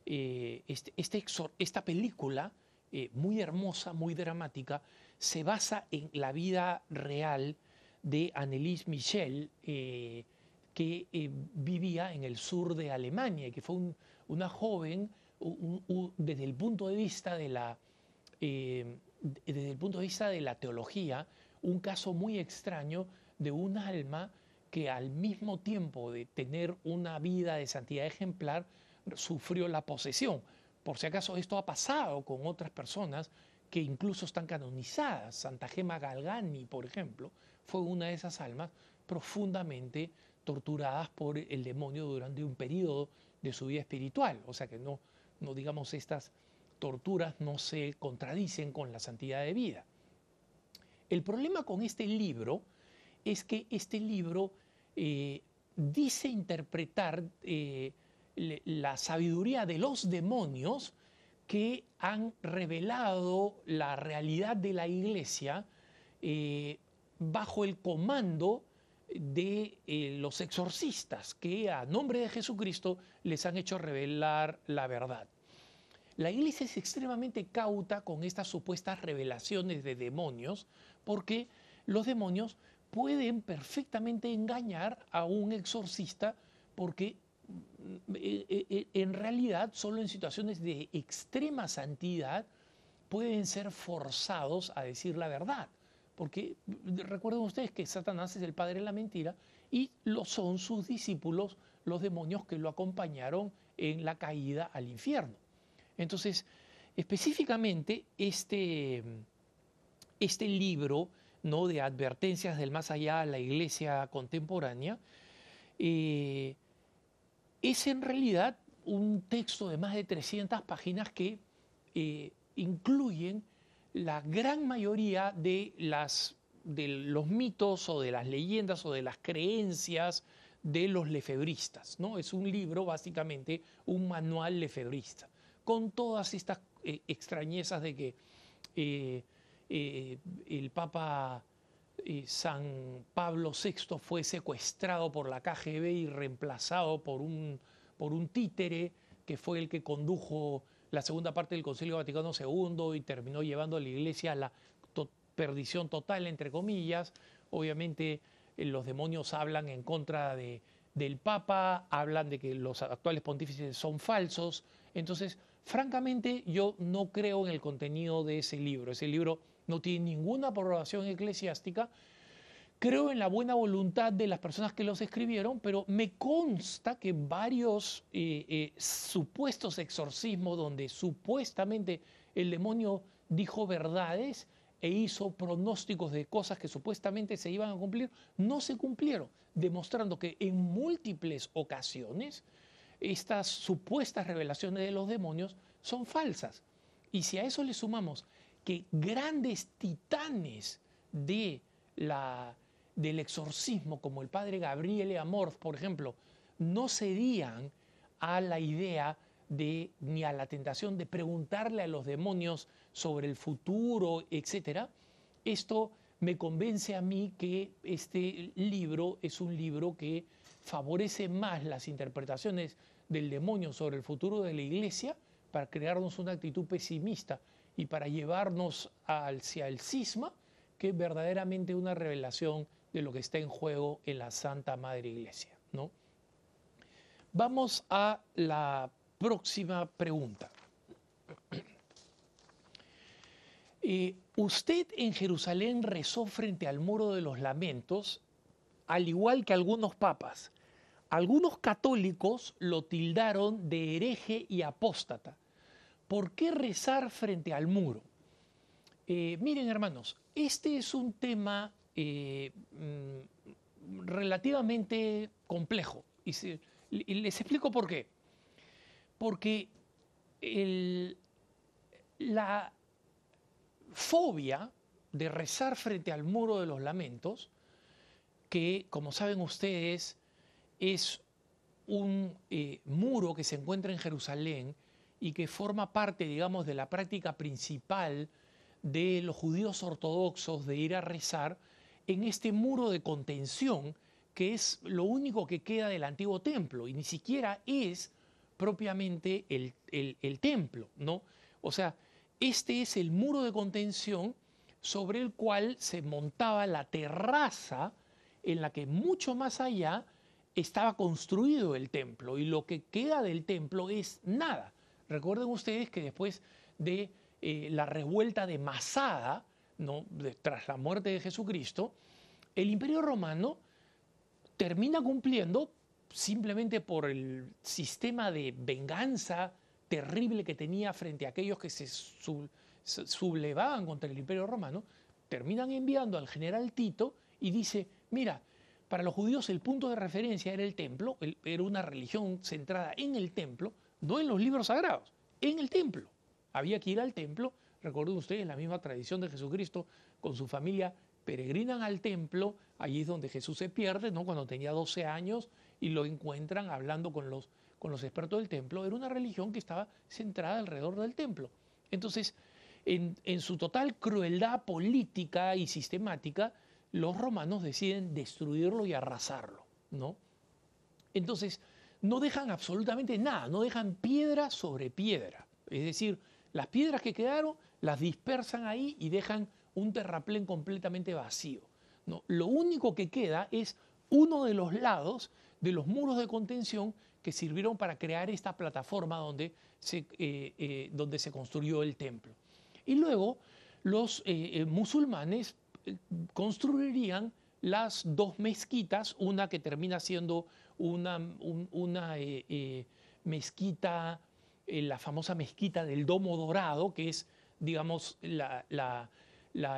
este, este esta película eh, muy hermosa, muy dramática, se basa en la vida real de Annelies Michel, eh, que eh, vivía en el sur de Alemania que fue una joven desde el punto de vista de la desde el punto de vista de la teología, un caso muy extraño de un alma que al mismo tiempo de tener una vida de santidad ejemplar, sufrió la posesión. Por si acaso esto ha pasado con otras personas que incluso están canonizadas. Santa Gema Galgani, por ejemplo, fue una de esas almas profundamente torturadas por el demonio durante un periodo de su vida espiritual. O sea que no, no digamos, estas torturas no se contradicen con la santidad de vida. El problema con este libro es que este libro eh, dice interpretar eh, la sabiduría de los demonios que han revelado la realidad de la iglesia eh, bajo el comando de los exorcistas que a nombre de Jesucristo les han hecho revelar la verdad. La iglesia es extremadamente cauta con estas supuestas revelaciones de demonios porque los demonios pueden perfectamente engañar a un exorcista porque eh, eh, eh, en realidad solo en situaciones de extrema santidad pueden ser forzados a decir la verdad. Porque recuerden ustedes que Satanás es el padre de la mentira y lo son sus discípulos, los demonios que lo acompañaron en la caída al infierno. Entonces, específicamente este, este libro ¿no? de advertencias del más allá a la iglesia contemporánea, es en realidad un texto de más de 300 páginas que eh, incluyen la gran mayoría de, las, de los mitos o de las leyendas o de las creencias de los lefebristas. ¿no? Es un libro, básicamente, un manual lefebrista, con todas estas eh, extrañezas de que el Papa San Pablo VI fue secuestrado por la KGB y reemplazado por un, por un títere que fue el que condujo la segunda parte del Concilio Vaticano II y terminó llevando a la Iglesia a la perdición total, entre comillas. Obviamente eh, los demonios hablan en contra de, del Papa, hablan de que los actuales pontífices son falsos. Entonces, francamente, yo no creo en el contenido de ese libro. Ese libro no tiene ninguna aprobación eclesiástica. Creo en la buena voluntad de las personas que los escribieron, pero me consta que varios eh, eh, supuestos exorcismos donde supuestamente el demonio dijo verdades e hizo pronósticos de cosas que supuestamente se iban a cumplir, no se cumplieron, demostrando que en múltiples ocasiones estas supuestas revelaciones de los demonios son falsas. Y si a eso le sumamos que grandes titanes de la, del exorcismo, como el padre Gabriele Amorth, por ejemplo, no cedían a la idea de, ni a la tentación de preguntarle a los demonios sobre el futuro, etc. Esto me convence a mí que este libro es un libro que favorece más las interpretaciones del demonio sobre el futuro de la iglesia para crearnos una actitud pesimista y para llevarnos hacia el cisma que verdaderamente una revelación de lo que está en juego en la Santa Madre Iglesia. ¿no? Vamos a la próxima pregunta. (clears throat) Eh, usted en Jerusalén rezó frente al muro de los lamentos, al igual que algunos papas. algunos católicos lo tildaron de hereje y apóstata. ¿Por qué rezar frente al muro? Eh, miren hermanos, este es un tema eh, mm, relativamente complejo y, les explico por qué. Porque la fobia de rezar frente al muro de los lamentos, que como saben ustedes es un eh, muro que se encuentra en Jerusalén y que forma parte, digamos, de la práctica principal de los judíos ortodoxos de ir a rezar en este muro de contención que es lo único que queda del antiguo templo y ni siquiera es propiamente el, el templo, ¿no? O sea, este es el muro de contención sobre el cual se montaba la terraza en la que mucho más allá estaba construido el templo y lo que queda del templo es nada. Recuerden ustedes que después de eh, la revuelta de Masada, ¿no? tras la muerte de Jesucristo, el imperio romano termina cumpliendo simplemente por el sistema de venganza terrible que tenía frente a aquellos que se sublevaban contra el imperio romano, terminan enviando al general Tito y dice, mira, para los judíos el punto de referencia era el templo, era una religión centrada en el templo, no en los libros sagrados, en el templo. Había que ir al templo, recuerden ustedes, la misma tradición de Jesucristo, con su familia peregrinan al templo, allí es donde Jesús se pierde, ¿no? cuando tenía 12 años y lo encuentran hablando con los, con los expertos del templo, era una religión que estaba centrada alrededor del templo. Entonces, en, en su total crueldad política y sistemática, los romanos deciden destruirlo y arrasarlo, ¿no? Entonces, no dejan absolutamente nada, no dejan piedra sobre piedra. Es decir, las piedras que quedaron las dispersan ahí y dejan un terraplén completamente vacío. ¿no? Lo único que queda es uno de los lados de los muros de contención que sirvieron para crear esta plataforma donde se, eh, eh, donde se construyó el templo. Y luego los eh, musulmanes construirían las dos mezquitas, una que termina siendo una, una eh, eh, mezquita, eh, la famosa mezquita del Domo Dorado, que es, digamos, la, la,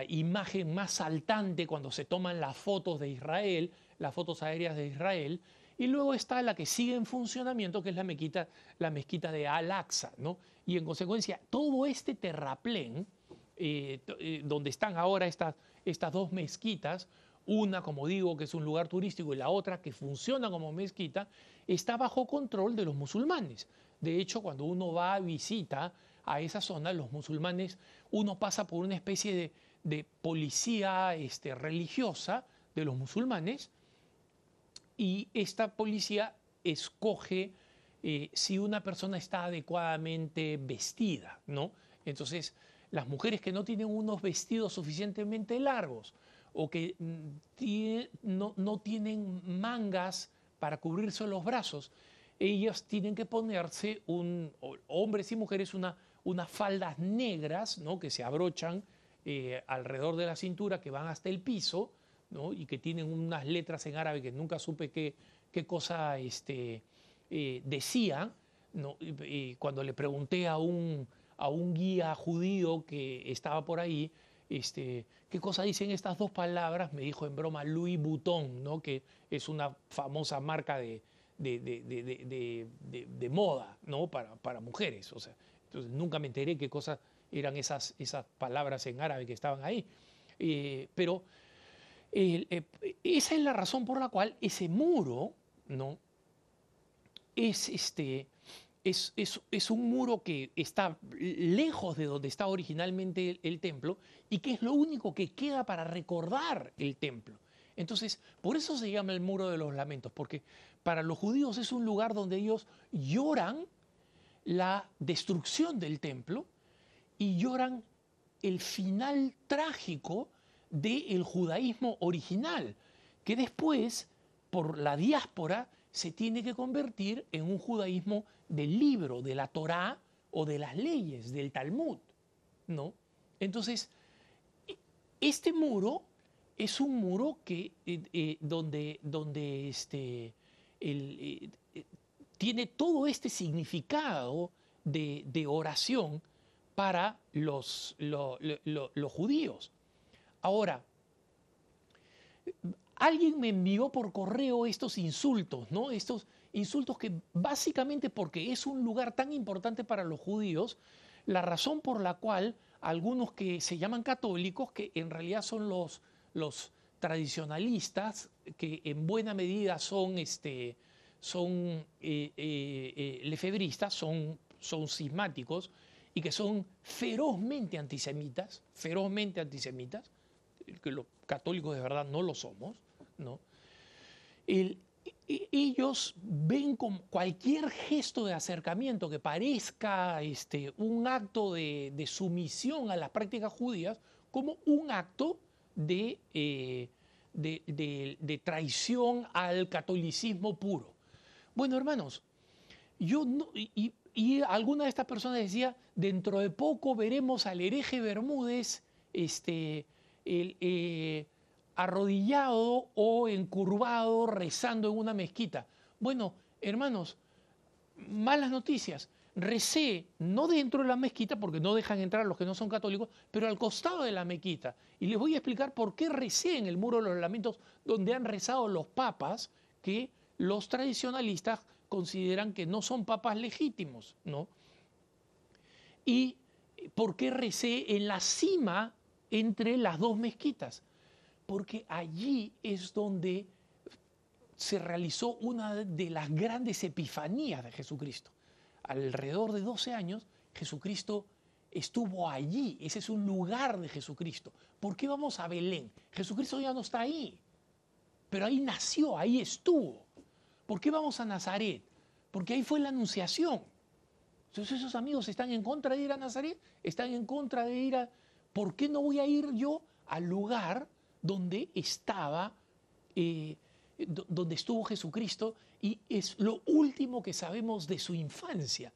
imagen más saltante cuando se toman las fotos de Israel, las fotos aéreas de Israel, y luego está la que sigue en funcionamiento, que es la mezquita, la mezquita de Al-Aqsa, ¿no? Y en consecuencia, todo este terraplén, donde están ahora estas, estas dos mezquitas, una, como digo, que es un lugar turístico y la otra que funciona como mezquita, está bajo control de los musulmanes. De hecho, cuando uno va a visita a esa zona, los musulmanes, uno pasa por una especie de, policía este, religiosa de los musulmanes y esta policía escoge eh, si una persona está adecuadamente vestida, ¿no? Entonces, las mujeres que no tienen unos vestidos suficientemente largos o que mm, no, tienen mangas para cubrirse los brazos, ellas tienen que ponerse, un, hombres y mujeres, una, unas faldas negras ¿no? que se abrochan eh, alrededor de la cintura, que van hasta el piso, ¿no? y que tienen unas letras en árabe que nunca supe qué, qué cosa este, eh, decía. ¿no? Cuando le pregunté a un, a un guía judío que estaba por ahí, este, ¿qué cosa dicen estas dos palabras? Me dijo en broma Louis Vuitton, ¿no? que es una famosa marca de, de, moda ¿no? para, para, mujeres. O sea, entonces nunca me enteré qué cosas eran esas, esas palabras en árabe que estaban ahí. Eh, pero eh, esa es la razón por la cual ese muro ¿no? es este, es, un muro que está lejos de donde está originalmente el, templo y que es lo único que queda para recordar el templo. Entonces, por eso se llama el muro de los lamentos, porque para los judíos es un lugar donde ellos lloran la destrucción del templo y lloran el final trágico del judaísmo original, que después, por la diáspora, se tiene que convertir en un judaísmo del libro, de la Torá o de las leyes, del Talmud, ¿no? Entonces, este muro es un muro que, eh, eh, donde, donde este, eh, tiene todo este significado de, oración para los, los judíos. Ahora, alguien me envió por correo estos insultos, ¿no? Estos insultos que básicamente porque es un lugar tan importante para los judíos, la razón por la cual algunos que se llaman católicos, que en realidad son los, los tradicionalistas, que en buena medida son, este, son eh, eh, eh, lefebristas, son, son cismáticos y que son ferozmente antisemitas, ferozmente antisemitas, que los católicos de verdad no lo somos, ¿no? Ellos ven cualquier gesto de acercamiento que parezca este, un acto de, sumisión a las prácticas judías como un acto de, eh, traición al catolicismo puro. Bueno, hermanos, yo y, alguna de estas personas decía, dentro de poco veremos al hereje Bermúdez este, el, eh, arrodillado o encurvado rezando en una mezquita. Bueno, hermanos, malas noticias. Recé, no dentro de la mezquita, porque no dejan entrar los que no son católicos, pero al costado de la mezquita. Y les voy a explicar por qué recé en el muro de los lamentos, donde han rezado los papas, que los tradicionalistas consideran que no son papas legítimos, ¿no? Y por qué recé en la cima entre las dos mezquitas porque allí es donde se realizó una de las grandes epifanías de Jesucristo. Alrededor de 12 años, Jesucristo estuvo allí, ese es un lugar de Jesucristo. ¿Por qué vamos a Belén? Jesucristo ya no está ahí, pero ahí nació, ahí estuvo. ¿Por qué vamos a Nazaret? Porque ahí fue la anunciación. Entonces esos amigos están en contra de ir a Nazaret, están en contra de ir a... ¿Por qué no voy a ir yo al lugar donde estaba, eh, donde estuvo Jesucristo y es lo último que sabemos de su infancia.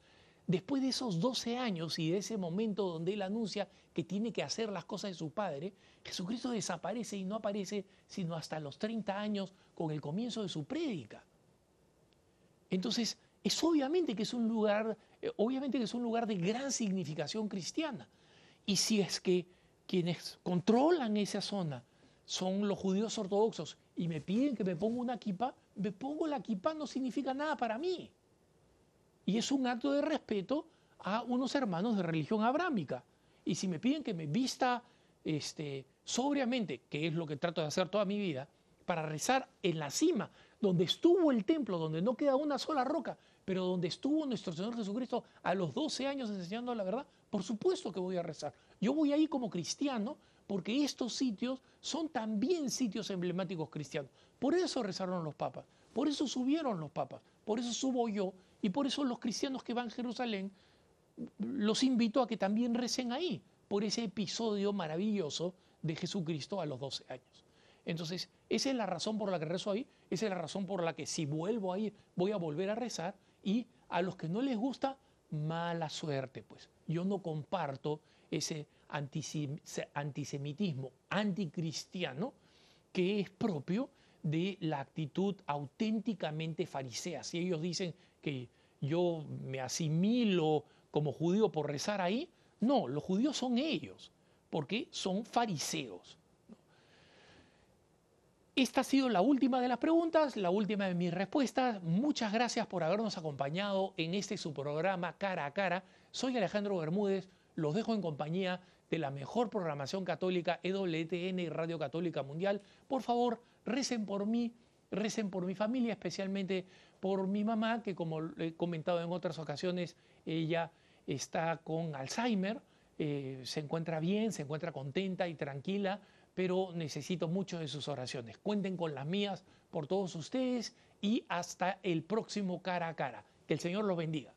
Después de esos 12 años y de ese momento donde él anuncia que tiene que hacer las cosas de su padre, Jesucristo desaparece y no aparece sino hasta los 30 años con el comienzo de su prédica. Entonces, es obviamente que es un lugar, eh, obviamente que es un lugar de gran significación cristiana. Y si es que quienes controlan esa zona son los judíos ortodoxos y me piden que me ponga una kipa, me pongo la kipa no significa nada para mí. Y es un acto de respeto a unos hermanos de religión abrámica. Y si me piden que me vista este, sobriamente, que es lo que trato de hacer toda mi vida, para rezar en la cima, donde estuvo el templo, donde no queda una sola roca, pero donde estuvo nuestro Señor Jesucristo a los 12 años enseñando la verdad, por supuesto que voy a rezar. Yo voy ahí como cristiano porque estos sitios son también sitios emblemáticos cristianos. Por eso rezaron los papas, por eso subieron los papas, por eso subo yo y por eso los cristianos que van a Jerusalén los invito a que también recen ahí, por ese episodio maravilloso de Jesucristo a los 12 años. Entonces, esa es la razón por la que rezo ahí, esa es la razón por la que si vuelvo ahí voy a volver a rezar y a los que no les gusta, mala suerte, pues. Yo no comparto ese antisemitismo anticristiano que es propio de la actitud auténticamente farisea. Si ellos dicen que yo me asimilo como judío por rezar ahí, no, los judíos son ellos, porque son fariseos. Esta ha sido la última de las preguntas, la última de mis respuestas. Muchas gracias por habernos acompañado en este su programa Cara a Cara. Soy Alejandro Bermúdez, los dejo en compañía de la mejor programación católica, EWTN y Radio Católica Mundial. Por favor, recen por mí, recen por mi familia, especialmente por mi mamá, que como he comentado en otras ocasiones, ella está con Alzheimer, eh, se encuentra bien, se encuentra contenta y tranquila, pero necesito mucho de sus oraciones. Cuenten con las mías por todos ustedes y hasta el próximo cara a cara. Que el Señor los bendiga.